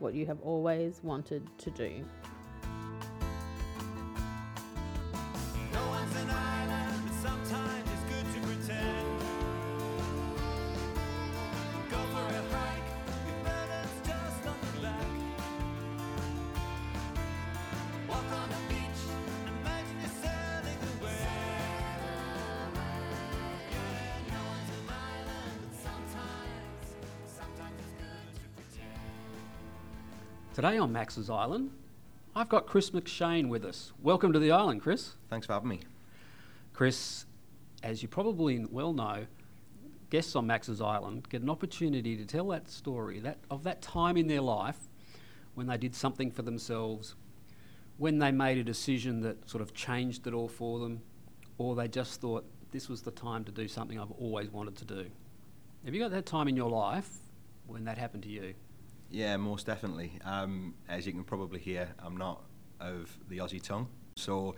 what you have always wanted to do. Today on Max's Island, I've got Chris McShane with us. Welcome to the island, Chris. Thanks for having me. Chris, as you probably well know, guests on Max's Island get an opportunity to tell that story that of that time in their life when they did something for themselves, when they made a decision that sort of changed it all for them, or they just thought this was the time to do something I've always wanted to do. Have you got that time in your life when that happened to you? Yeah, most definitely. Um, as you can probably hear, I'm not of the Aussie tongue, so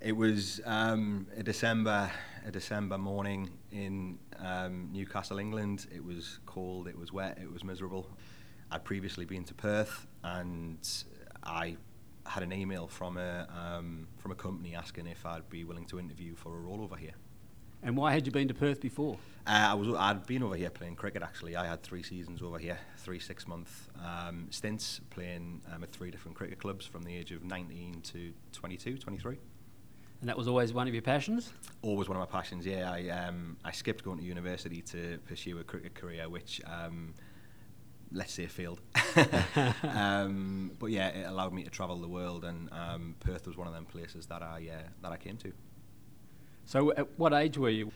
it was um, a December a December morning in um, Newcastle, England. It was cold, it was wet, it was miserable. I'd previously been to Perth, and I had an email from a um, from a company asking if I'd be willing to interview for a role over here. And why had you been to Perth before? Uh, I was I'd been over here playing cricket actually. I had three seasons over here, three six month um, stints playing um, at three different cricket clubs from the age of 19 to 22, 23. And that was always one of your passions? Always one of my passions. Yeah, I um, I skipped going to university to pursue a cricket career, which um, let's say failed. um, but yeah, it allowed me to travel the world, and um, Perth was one of them places that I uh, that I came to. So, at what age were you?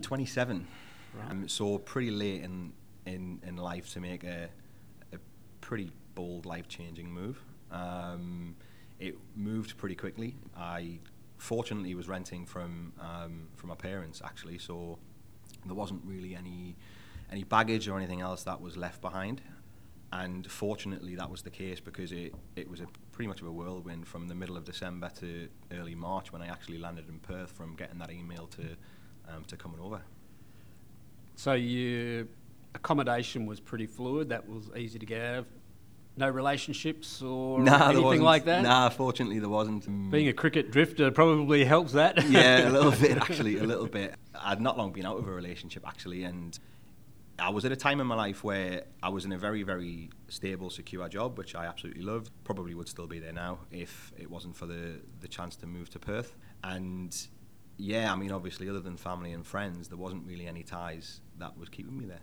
27. Right. Um, so pretty late in, in, in life to make a, a pretty bold life changing move. Um, it moved pretty quickly. I fortunately was renting from um, from my parents actually, so there wasn't really any any baggage or anything else that was left behind. And fortunately, that was the case because it, it was a pretty much of a whirlwind from the middle of December to early March when I actually landed in Perth from getting that email to um, to coming over. So, your accommodation was pretty fluid. That was easy to get out of. No relationships or Nah, anything like that. Nah, fortunately there wasn't. Mm. Being a cricket drifter probably helps that. yeah, a little bit actually, a little bit. I'd not long been out of a relationship actually, and I was at a time in my life where I was in a very, very stable, secure job, which I absolutely loved. Probably would still be there now if it wasn't for the the chance to move to Perth. And yeah, I mean, obviously, other than family and friends, there wasn't really any ties that was keeping me there.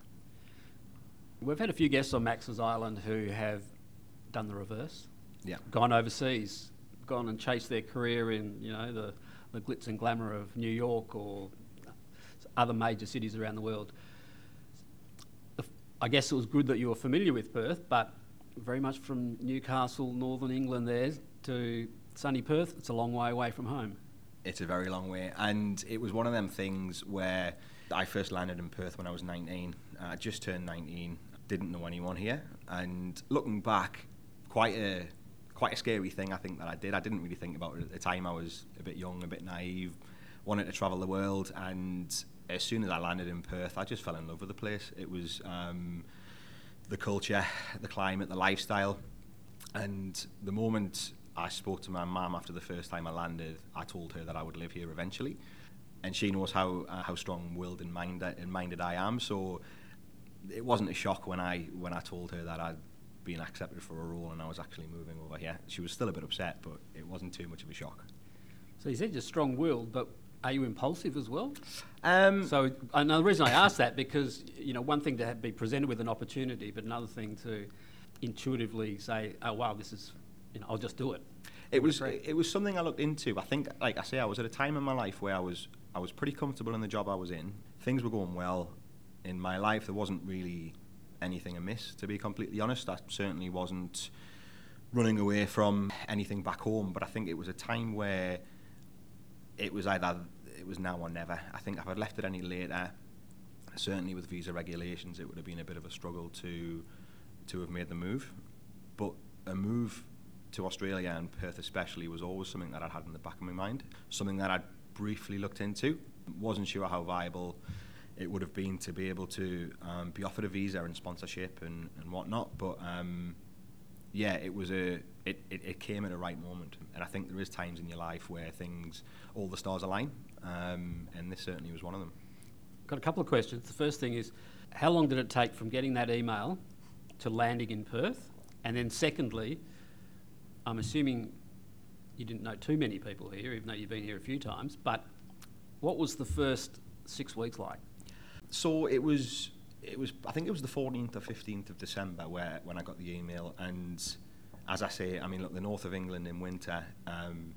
We've had a few guests on Max's Island who have done the reverse, Yeah. gone overseas, gone and chased their career in you know the, the glitz and glamour of New York or other major cities around the world. I guess it was good that you were familiar with Perth, but very much from Newcastle, northern England, there to sunny Perth, it's a long way away from home. It's a very long way, and it was one of them things where I first landed in Perth when I was 19. Uh, I just turned 19, didn't know anyone here, and looking back, quite a quite a scary thing I think that I did. I didn't really think about it at the time. I was a bit young, a bit naive, wanted to travel the world, and as soon as I landed in Perth, I just fell in love with the place. It was um, the culture, the climate, the lifestyle, and the moment I spoke to my mum after the first time I landed, I told her that I would live here eventually, and she knows how uh, how strong-willed and minded, and minded I am. So it wasn't a shock when I when I told her that I'd been accepted for a role and I was actually moving over here. She was still a bit upset, but it wasn't too much of a shock. So you said you're strong-willed, but are you impulsive as well? Um, So, and the reason I ask that because you know one thing to have, be presented with an opportunity, but another thing to intuitively say, "Oh wow, this is," you know, I'll just do it. It was Great. it was something I looked into. I think, like I say, I was at a time in my life where I was I was pretty comfortable in the job I was in. Things were going well in my life. There wasn't really anything amiss, to be completely honest. I certainly wasn't running away from anything back home. But I think it was a time where it was either it was now or never. I think if I'd left it any later, certainly with visa regulations, it would have been a bit of a struggle to to have made the move. But a move to Australia and Perth especially was always something that I'd had in the back of my mind, something that I'd briefly looked into. Wasn't sure how viable it would have been to be able to um, be offered a visa and sponsorship and, and whatnot. But um, yeah, it was a it, it, it came at a right moment, and I think there is times in your life where things all the stars align, um, and this certainly was one of them. Got a couple of questions. The first thing is, how long did it take from getting that email to landing in Perth? And then secondly, I'm assuming you didn't know too many people here, even though you've been here a few times. But what was the first six weeks like? So it was it was I think it was the 14th or 15th of December where when I got the email and as I say I mean look the north of England in winter um,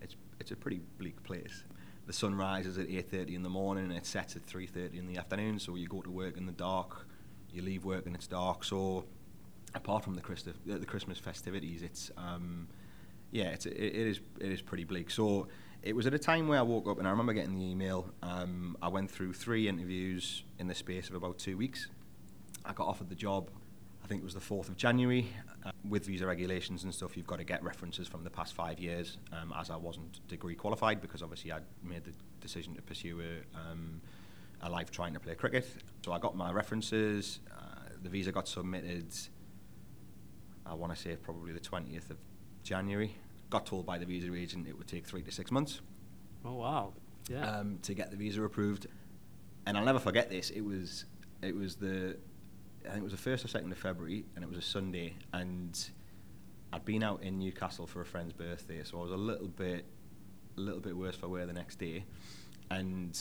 it's it's a pretty bleak place. The sun rises at 8:30 in the morning and it sets at 3:30 in the afternoon so you go to work in the dark you leave work and it's dark. So apart from the Christmas the Christmas festivities it's um, yeah it's it, it is it is pretty bleak. So it was at a time where I woke up and I remember getting the email. Um, I went through three interviews in the space of about two weeks. I got offered the job. I think it was the 4th of January. Uh, with visa regulations and stuff, you've got to get references from the past five years, um, as I wasn't degree qualified because obviously I'd made the decision to pursue a, um, a life trying to play cricket. So I got my references. Uh, the visa got submitted, I want to say probably the 20th of January. Got told by the visa agent it would take three to six months Oh wow, yeah. um, to get the visa approved. And I'll never forget this. It was it was the I think it was the first or second of February, and it was a Sunday, and I'd been out in Newcastle for a friend's birthday, so I was a little bit a little bit worse for wear the next day, and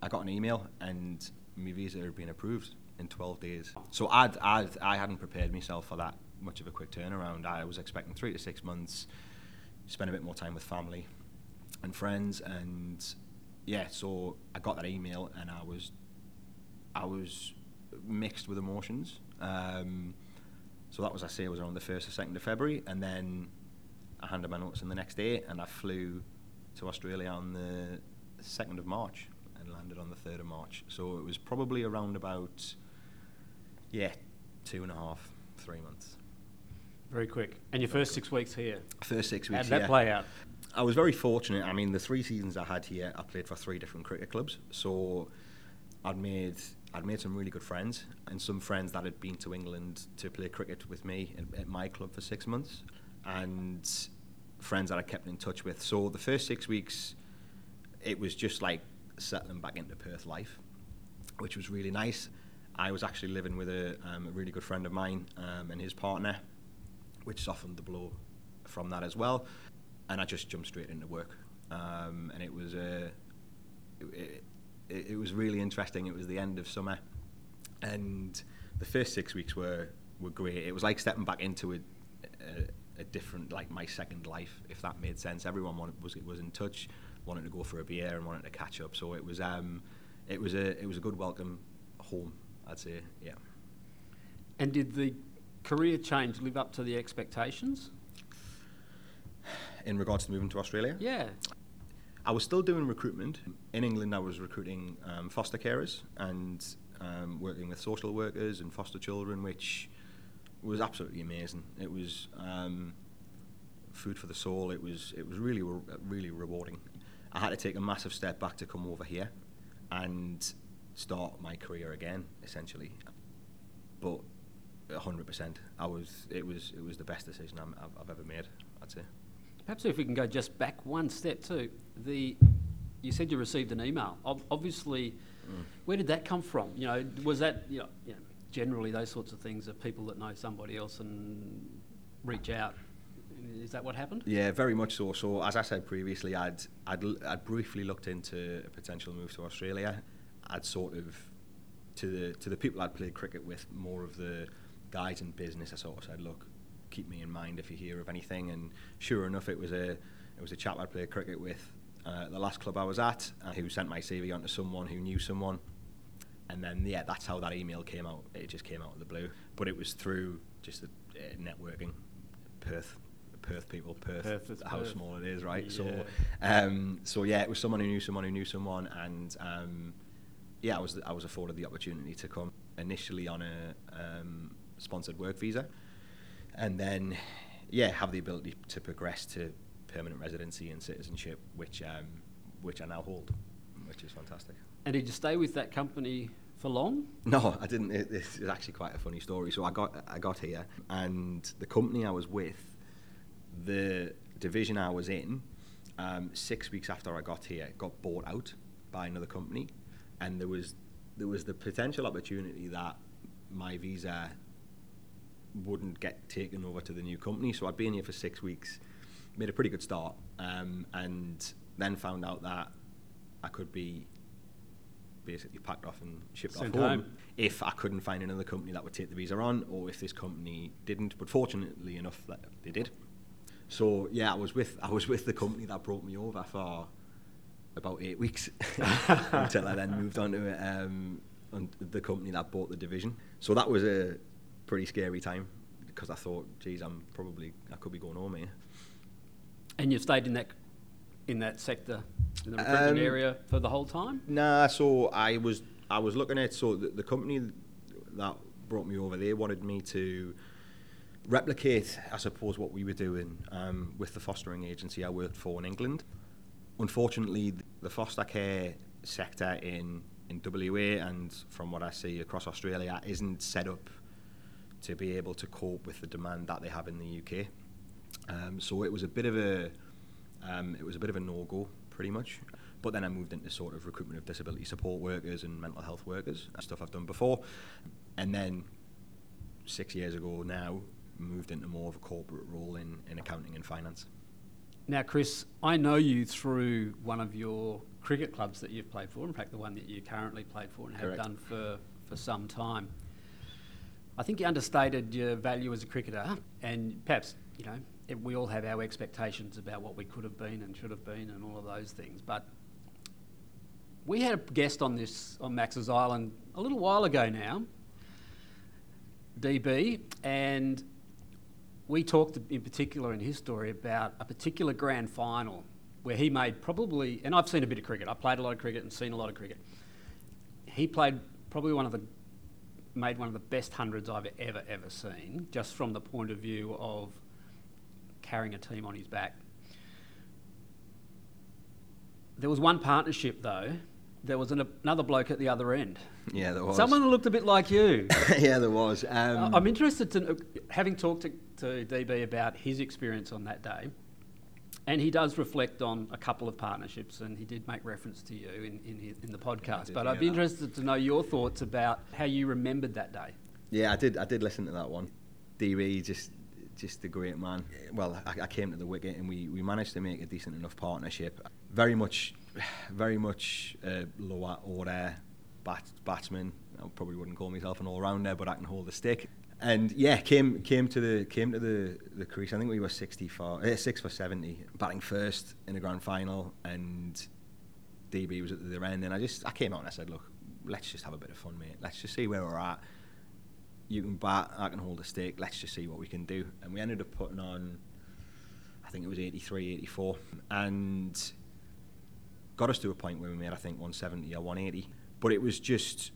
I got an email, and my visa had been approved in 12 days. So I'd, I'd I hadn't prepared myself for that much of a quick turnaround. I was expecting three to six months, spend a bit more time with family and friends. And yeah so i got that email and i was i was mixed with emotions. Um, so that was i say was around the 1st or 2nd of february. And then i handed my notes in the next day and i flew to australia on the 2nd of march and landed on the 3rd of march. So it was probably around about yeah two and a half three months Very quick. And your first six weeks here. first six How weeks did that play out? I was very fortunate. I mean, the three seasons I had here, I played for three different cricket clubs. So I'd made I'd made some really good friends, and some friends that had been to England to play cricket with me at, at my club for six months, and friends that I kept in touch with. So the first six weeks, it was just like settling back into Perth life, which was really nice. I was actually living with a, um, a really good friend of mine um, and his partner, which softened the blow from that as well. And I just jumped straight into work, um, and it was uh, it, it, it was really interesting. It was the end of summer, and the first six weeks were were great. It was like stepping back into a, a, a different, like my second life, if that made sense. Everyone wanted, was was in touch, wanted to go for a beer and wanted to catch up. So it was um, it was a it was a good welcome home, I'd say. Yeah. And did the career change live up to the expectations? In regards to moving to Australia, Yeah. I was still doing recruitment. In England, I was recruiting um, foster carers and um, working with social workers and foster children, which was absolutely amazing. It was um, food for the soul. It was it was really re- really rewarding. I had to take a massive step back to come over here and start my career again, essentially. But 100%, I was it was it was the best decision I'm, I've, I've ever made. I'd say. Perhaps if we can go just back one step too. The you said you received an email. Ob- obviously, mm. where did that come from? You know, was that you know, you know generally those sorts of things are people that know somebody else and reach out. Is that what happened? Yeah, very much so. So as I said previously, I'd I'd, I'd briefly looked into a potential move to Australia. I'd sort of to the to the people I'd played cricket with, more of the guys in business. I sort of said, look, keep me in mind if you hear of anything. And sure enough, it was a it was a chap I'd played cricket with. Uh, the last club I was at, uh, who sent my CV on to someone who knew someone, and then yeah, that's how that email came out. It just came out of the blue, but it was through just the, uh, networking, Perth, Perth people, Perth, Perth how Perth. small it is, right? Yeah. So, um, so yeah, it was someone who knew someone who knew someone, and um, yeah, I was I was afforded the opportunity to come initially on a um, sponsored work visa, and then yeah, have the ability to progress to permanent residency and citizenship, which um, which I now hold, which is fantastic. And did you stay with that company for long? No, I didn't. It, this is actually quite a funny story. So I got I got here, and the company I was with, the division I was in, um, six weeks after I got here, got bought out by another company, and there was there was the potential opportunity that my visa wouldn't get taken over to the new company. So I'd been here for six weeks, made a pretty good start, um, and then found out that I could be basically packed off and shipped Sent off home, home. if I couldn't find another company that would take the visa on, or if this company didn't. But fortunately enough, that they did. So yeah, I was with I was with the company that brought me over for about eight weeks until I then moved on to um, the company that bought the division. So that was a pretty scary time because I thought, geez, I'm probably I could be going home here. And you've stayed in that in that sector, in the recruitment Um, area for the whole time? Nah, so I was I was looking at so the, the company that brought me over, they wanted me to replicate, I suppose, what we were doing um, with the fostering agency I worked for in England. Unfortunately, the foster care sector in in WA and from what I see across Australia isn't set up to be able to cope with the demand that they have in the UK. Um, so it was a bit of a um, it was a bit of a no go, pretty much. But then I moved into sort of recruitment of disability support workers and mental health workers, stuff I've done before. And then six years ago now, moved into more of a corporate role in, in accounting and finance. Now, Chris, I know you through one of your cricket clubs that you've played for, in fact, the one that you currently played for and have Correct. done for, for some time. I think you understated your value as a cricketer, and perhaps, you know, it- we all have our expectations about what we could have been and should have been and all of those things. But we had a guest on this, on Max's Island, a little while ago now, DB, and we talked in particular in his story about a particular grand final where he made probably, and I've seen a bit of cricket. I played a lot of cricket and seen a lot of cricket. He played probably one of the, made one of the best hundreds I've ever ever seen, just from the point of view of carrying a team on his back. There was one partnership though. There was an, another bloke at the other end. Yeah, there was. Someone who looked a bit like you. yeah, there was. Um, I'm interested to having talked to, to DB about his experience on that day, and he does reflect on a couple of partnerships, and he did make reference to you in, in, his, in the podcast. did but hear I'd be interested to know your thoughts about how you remembered that day. Yeah, I did. I did listen to that one. DB just, just a great man. Well, I, I came to the wicket and we, we managed to make a decent enough partnership. Very much, very much uh, lower order bat, batsman. I probably wouldn't call myself an all rounder, but I can hold the stick. And yeah, came came to the came to the, the crease. I think we were 64, uh, six for seventy, batting first in the grand final, and DB was at the end. And I just I came out and I said, look, let's just have a bit of fun, mate. Let's just see where we're at you can bat, I can hold a stick, let's just see what we can do. And we ended up putting on, I think it was 83, 84, and got us to a point where we made, I think, 170 or 180. But it was just,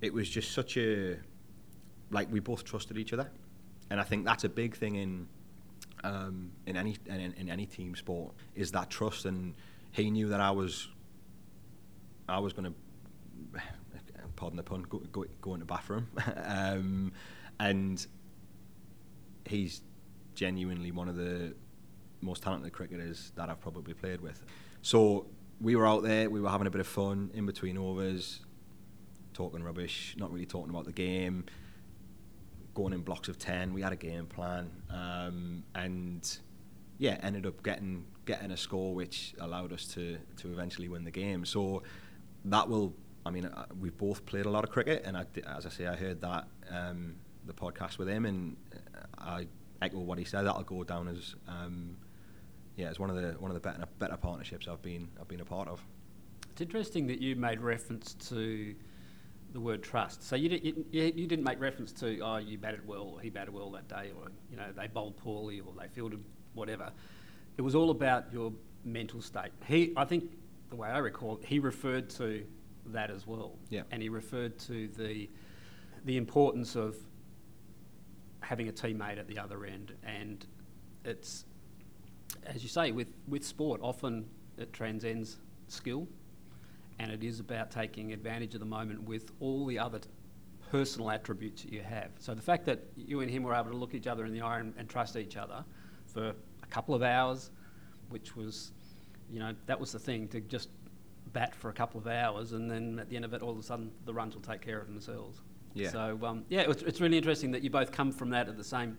it was just such a, like we both trusted each other. And I think that's a big thing in, um, in any in, in any team sport is that trust. And he knew that I was, I was going to pardon the pun, go, go, go into bathroom. um, and he's genuinely one of the most talented cricketers that I've probably played with. So we were out there, we were having a bit of fun in between overs, talking rubbish, not really talking about the game. Going in blocks of ten. We had a game plan, um, and yeah, ended up getting getting a score which allowed us to to eventually win the game. So that will. I mean, uh, we've both played a lot of cricket, and I, as I say, I heard that um, the podcast with him, and uh, I echo what he said. That'll go down as um, yeah, as one of the one of the better better partnerships I've been I've been a part of. It's interesting that you made reference to the word trust. So you, you you didn't make reference to, oh, you batted well, or he batted well that day, or, you know, they bowled poorly, or they fielded whatever. It was all about your mental state. He, I think, the way I recall, he referred to that as well. Yeah. And he referred to the, the importance of having a teammate at the other end. And it's, as you say, with, with sport, often it transcends skill and it is about taking advantage of the moment with all the other t- personal attributes that you have. So the fact that you and him were able to look each other in the eye and, and trust each other for a couple of hours, which was, you know, that was the thing to just bat for a couple of hours and then at the end of it, all of a sudden, the runs will take care of themselves. Yeah. So um, yeah, it was, it's really interesting that you both come from that at the same,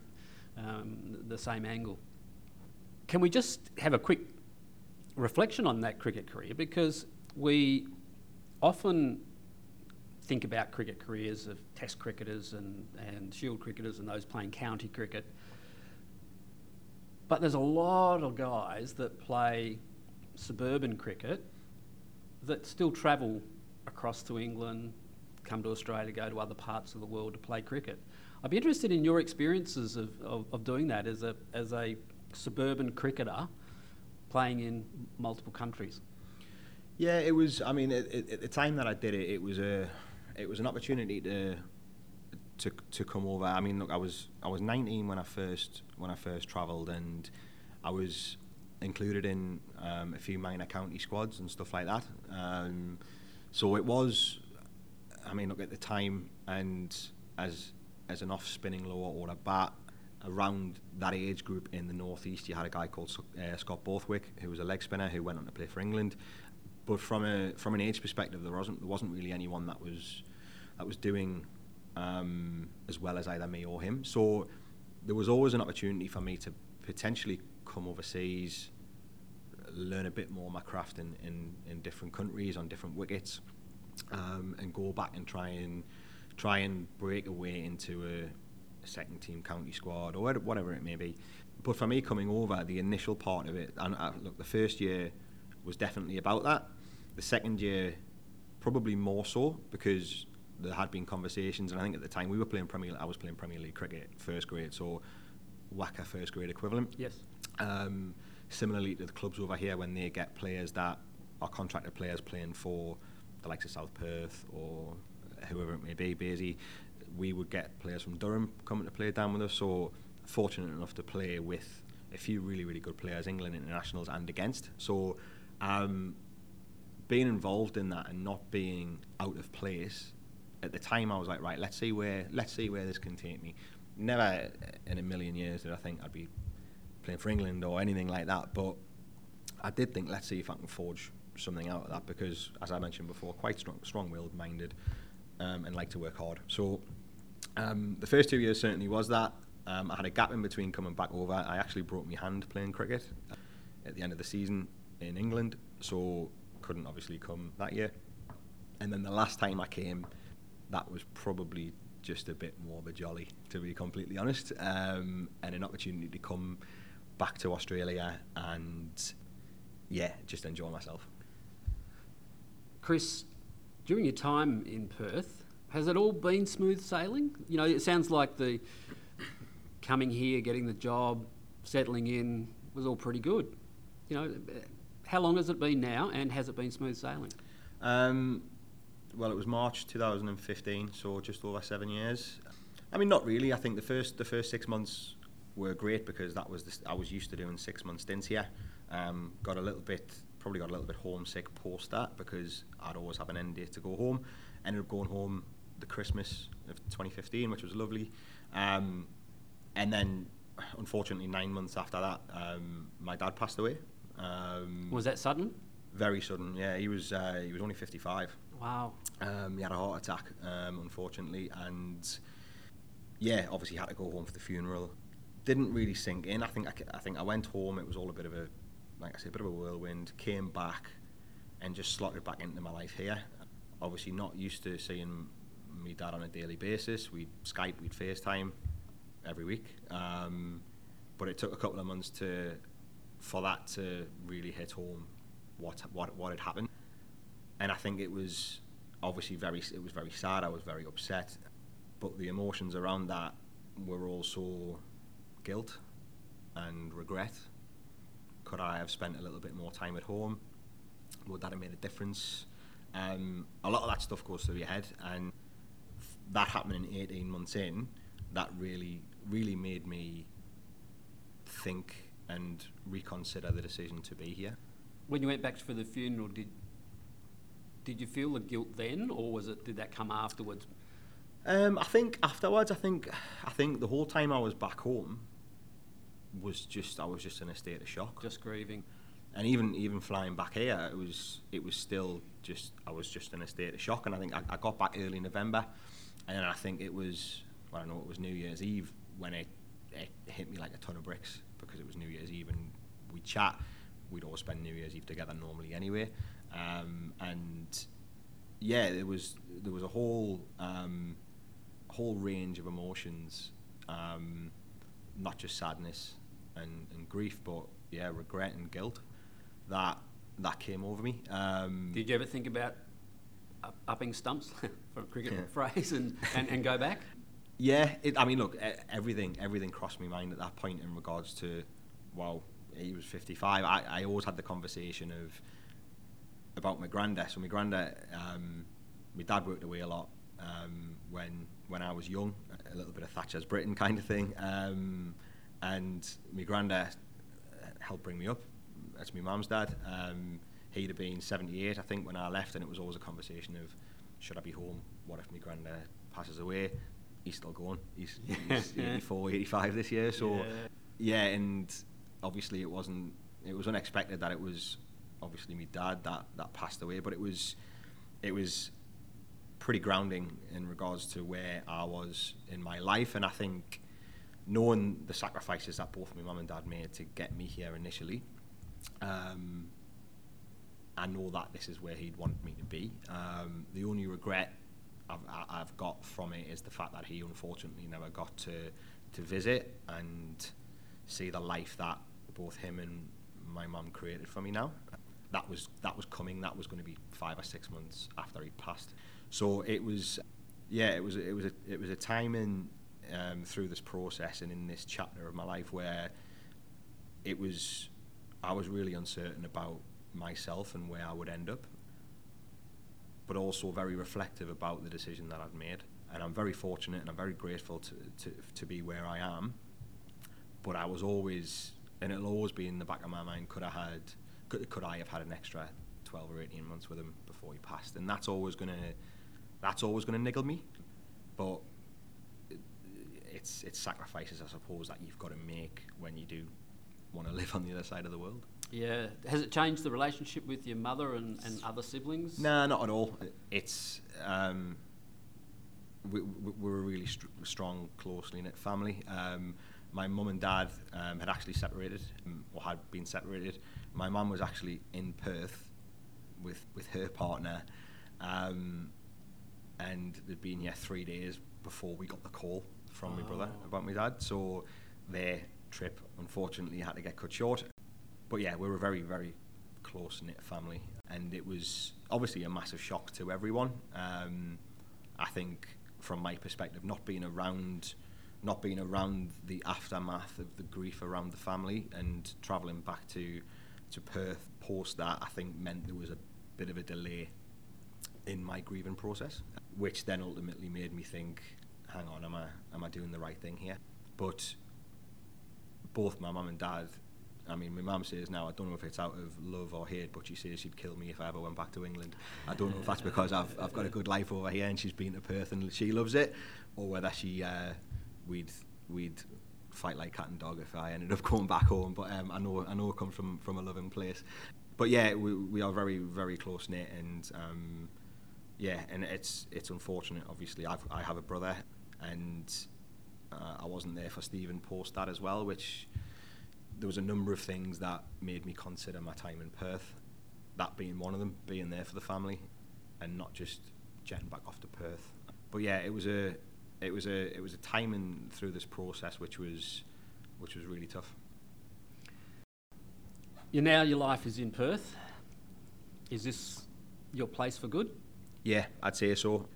um, the same angle. Can we just have a quick reflection on that cricket career because we often think about cricket careers of test cricketers and, and shield cricketers and those playing county cricket. But there's a lot of guys that play suburban cricket that still travel across to England, come to Australia, go to other parts of the world to play cricket. I'd be interested in your experiences of, of, of doing that as a, as a suburban cricketer playing in multiple countries. Yeah, it was. I mean, it, it, at the time that I did it, it was a, it was an opportunity to, to to come over. I mean, look, I was I was 19 when I first when I first travelled, and I was included in um, a few minor county squads and stuff like that. Um, so it was. I mean, look at the time, and as as an off spinning lower order bat, around that age group in the northeast, you had a guy called uh, Scott Borthwick, who was a leg spinner who went on to play for England. But from a from an age perspective, there wasn't there wasn't really anyone that was that was doing um, as well as either me or him. So there was always an opportunity for me to potentially come overseas, learn a bit more my craft in, in, in different countries on different wickets, um, and go back and try and try and break away into a, a second team county squad or whatever- it may be. But for me coming over, the initial part of it, and uh, look, the first year was definitely about that. The second year, probably more so because there had been conversations, and I think at the time we were playing Premier. I was playing Premier League cricket first grade, so WACA first grade equivalent. Yes. Um, similarly to the clubs over here, when they get players that are contracted players playing for the likes of South Perth or whoever it may be, Basie, we would get players from Durham coming to play down with us. So fortunate enough to play with a few really, really good players, England internationals and against. So um, being involved in that and not being out of place at the time I was like right let's see where let's see where this can take me. Never in a million years did I think I'd be playing for England or anything like that but I did think let's see if I can forge something out of that because as I mentioned before quite strong strong-willed minded um, and like to work hard. So um, the first two years certainly was that. Um, I had a gap in between coming back over. I actually broke my hand playing cricket at the end of the season in England. So couldn't obviously come that year and then the last time I came, that was probably just a bit more of a jolly, to be completely honest, um, and an opportunity to come back to Australia and yeah, just enjoy myself. Chris, during your time in Perth, has it all been smooth sailing? You know, it sounds like the coming here, getting the job, settling in was all pretty good. You know, how long has it been now, and has it been smooth sailing? Um, well, it was March 2015, so just over seven years. I mean, not really. I think the first the first six months were great because that was the, I was used to doing six month stints here. Um, got a little bit, probably got a little bit homesick post that because I'd always have an end date to go home. Ended up going home the Christmas of 2015, which was lovely. Um, and then, unfortunately, nine months after that, um, my dad passed away. Um, Was that sudden? very sudden? Yeah, he was uh, he was only 55. Wow. Um, he had a heart attack, um, unfortunately, and yeah, obviously had to go home for the funeral. Didn't really sink in. I think I, I think I went home. It was all a bit of a, like I said, a bit of a whirlwind. Came back, and just slotted back into my life here. Obviously, not used to seeing me dad on a daily basis. We'd Skype, we'd FaceTime every week. Um, but it took a couple of months to, for that to really hit home, what what what had happened. And I think it was obviously very it was very sad. I was very upset, but the emotions around that were also guilt and regret. Could I have spent a little bit more time at home? Would that have made a difference? Um, a lot of that stuff goes through your head, and that happening 18 months in, that really, really made me think and reconsider the decision to be here. When you went back for the funeral, did did you feel the guilt then, or was it did that come afterwards? Um, I think afterwards, I think, I think the whole time I was back home was just I was just in a state of shock. Just grieving. and even even flying back here, it was it was still just I was just in a state of shock. And I think I, I got back early November, and then I think it was well, I know it was New Year's Eve when it it hit me like a ton of bricks because it was New Year's Eve and we chat. We'd all spend New Year's Eve together normally anyway, um, and yeah, there was there was a whole um, whole range of emotions, um, not just sadness and, and grief, but yeah, regret and guilt that that came over me. Um, Did you ever think about upping stumps, for a cricket Yeah. phrase, and, and, and go back? Yeah, it, I mean, look, everything everything crossed my mind at that point in regards to, well, he was 55. I, I always had the conversation of about my granddad. So my granddad, um, my dad worked away a lot um, when when I was young, a little bit of Thatcher's Britain kind of thing, um, and my granddad uh, helped bring me up. That's my mum's dad. Um, he'd have been 78, I think, when I left, and it was always a conversation of, should I be home? What if my granddad passes away? He's still going. He's, he's 84, 85 this year. So, Yeah. yeah, and obviously it wasn't. It was unexpected that it was obviously my dad that that passed away, but it was it was pretty grounding in regards to where I was in my life, and I think knowing the sacrifices that both my mum and dad made to get me here initially, um, I know that this is where he'd want me to be. Um, the only regret I've, I've got from it is the fact that he unfortunately never got to to visit and see the life that both him and my mum created for me now. That was that was coming. That was going to be five or six months after he passed. So it was, yeah, it was it was a, it was a time in um, through this process and in this chapter of my life where it was I was really uncertain about myself and where I would end up, but also very reflective about the decision that I'd made. And I'm very fortunate and I'm very grateful to, to, to be where I am. But I was always, and it'll always be in the back of my mind, could I had, could, could I have had an extra 12 or 18 months with him before he passed? And that's always gonna, that's always gonna niggle me. But it- it's it's sacrifices, I suppose, that you've got to make when you do want to live on the other side of the world. Yeah. Has it changed the relationship with your mother and, and other siblings? No, not at all. It's um, we, we- we're a really str- strong, closely knit family. Um, my mum and dad um, had actually separated, um, or had been separated. My mum was actually in Perth with with her partner, um, and they'd been here three days before we got the call from my brother Oh. about my dad. So their trip, unfortunately, had to get cut short. But yeah, we were a very, very close knit family, and it was obviously a massive shock to everyone. Um, I think, from my perspective, not being around, not being around the aftermath of the grief around the family, and travelling back to to Perth post that, I think meant there was a bit of a delay in my grieving process, which then ultimately made me think, hang on, am I am I doing the right thing here? But both my mum and dad, I mean, my mum says now, I don't know if it's out of love or hate, but she says she'd kill me if I ever went back to England. I don't know if that's because I've I've got a good life over here and she's been to Perth and she loves it, or whether she uh, we'd we'd fight like cat and dog if I ended up going back home. But um, I know I know it comes from from a loving place. But yeah, we we are very very close knit and. Um, yeah, and it's it's unfortunate. Obviously, I've, I have a brother, and Uh, I wasn't there for Stephen post that as well, which there was a number of things that made me consider my time in Perth. That being one of them, being there for the family, and not just jetting back off to Perth. But yeah, it was a it was a it was a timing through this process which was which was really tough. You now your life is in Perth. Is this your place for good? Yeah, I'd say so.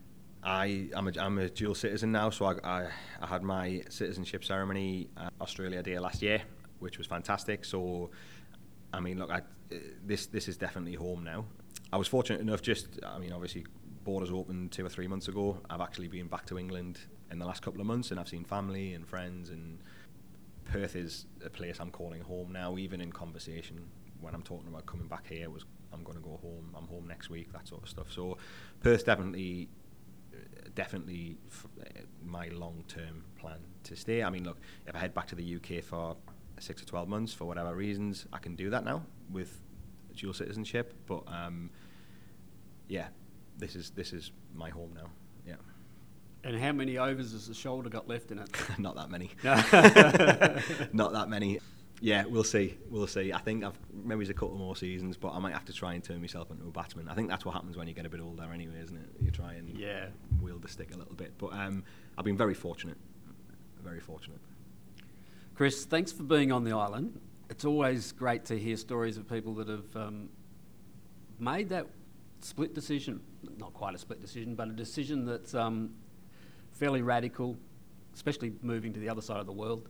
I I'm a, I'm a dual citizen now, so I, I, I had my citizenship ceremony at Australia Day last year, which was fantastic. So, I mean, look, I, this this is definitely home now. I was fortunate enough. Just, I mean, obviously, borders opened two or three months ago. I've actually been back to England in the last couple of months, and I've seen family and friends. And Perth is a place I'm calling home now, even in conversation when I'm talking about coming back here. Was I'm going to go home. I'm home next week. That sort of stuff. So, Perth definitely definitely f- my long-term plan to stay. I mean, look, if I head back to the UK for six or twelve months for whatever reasons, I can do that now with dual citizenship. But um, yeah, this is this is my home now. Yeah, And how many overs has the shoulder got left in it? not that many. No. not that many. Yeah, we'll see. We'll see. I think I've maybe it's a couple more seasons, but I might have to try and turn myself into a batsman. I think that's what happens when you get a bit older, anyway, isn't it? You try and Yeah. wield the stick a little bit. But um, I've been very fortunate. Very fortunate. Chris, thanks for being on the island. It's always great to hear stories of people that have um, made that split decision. Not quite a split decision, but a decision that's um, fairly radical, especially moving to the other side of the world.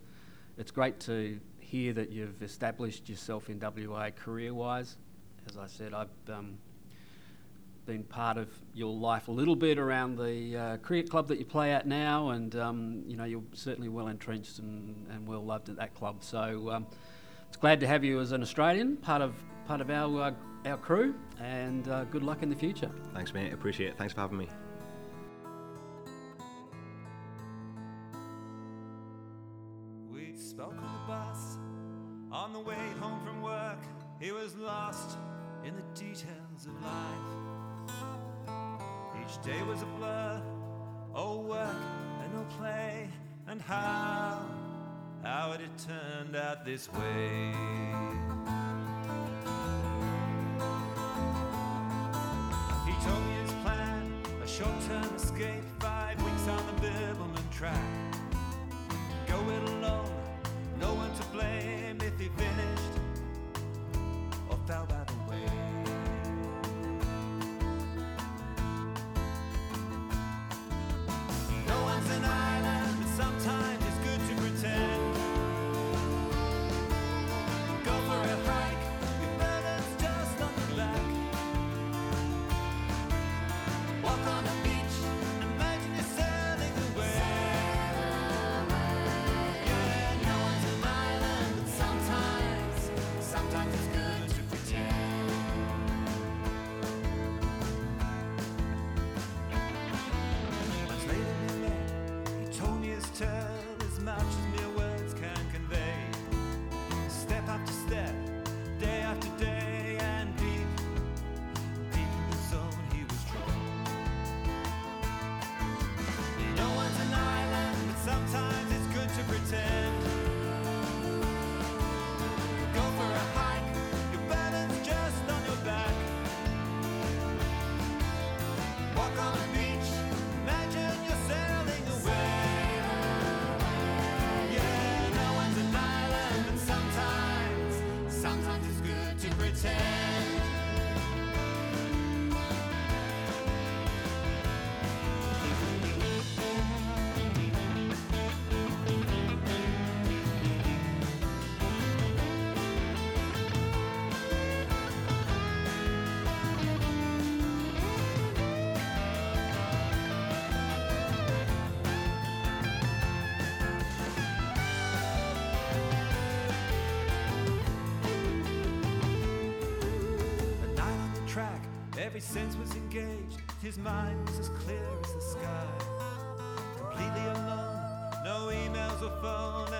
It's great to hear that you've established yourself in WA career wise. As I said, I've um, been part of your life a little bit around the uh, cricket club that you play at now, and um, you know you're certainly well entrenched and, and well loved at that club. So um, it's glad to have you as an Australian, part of part of our uh, our crew, and uh, good luck in the future. Thanks, mate. Appreciate it. Thanks for having me. This way. Every sense was engaged. His mind was as clear as the sky. Completely alone, no emails or phone,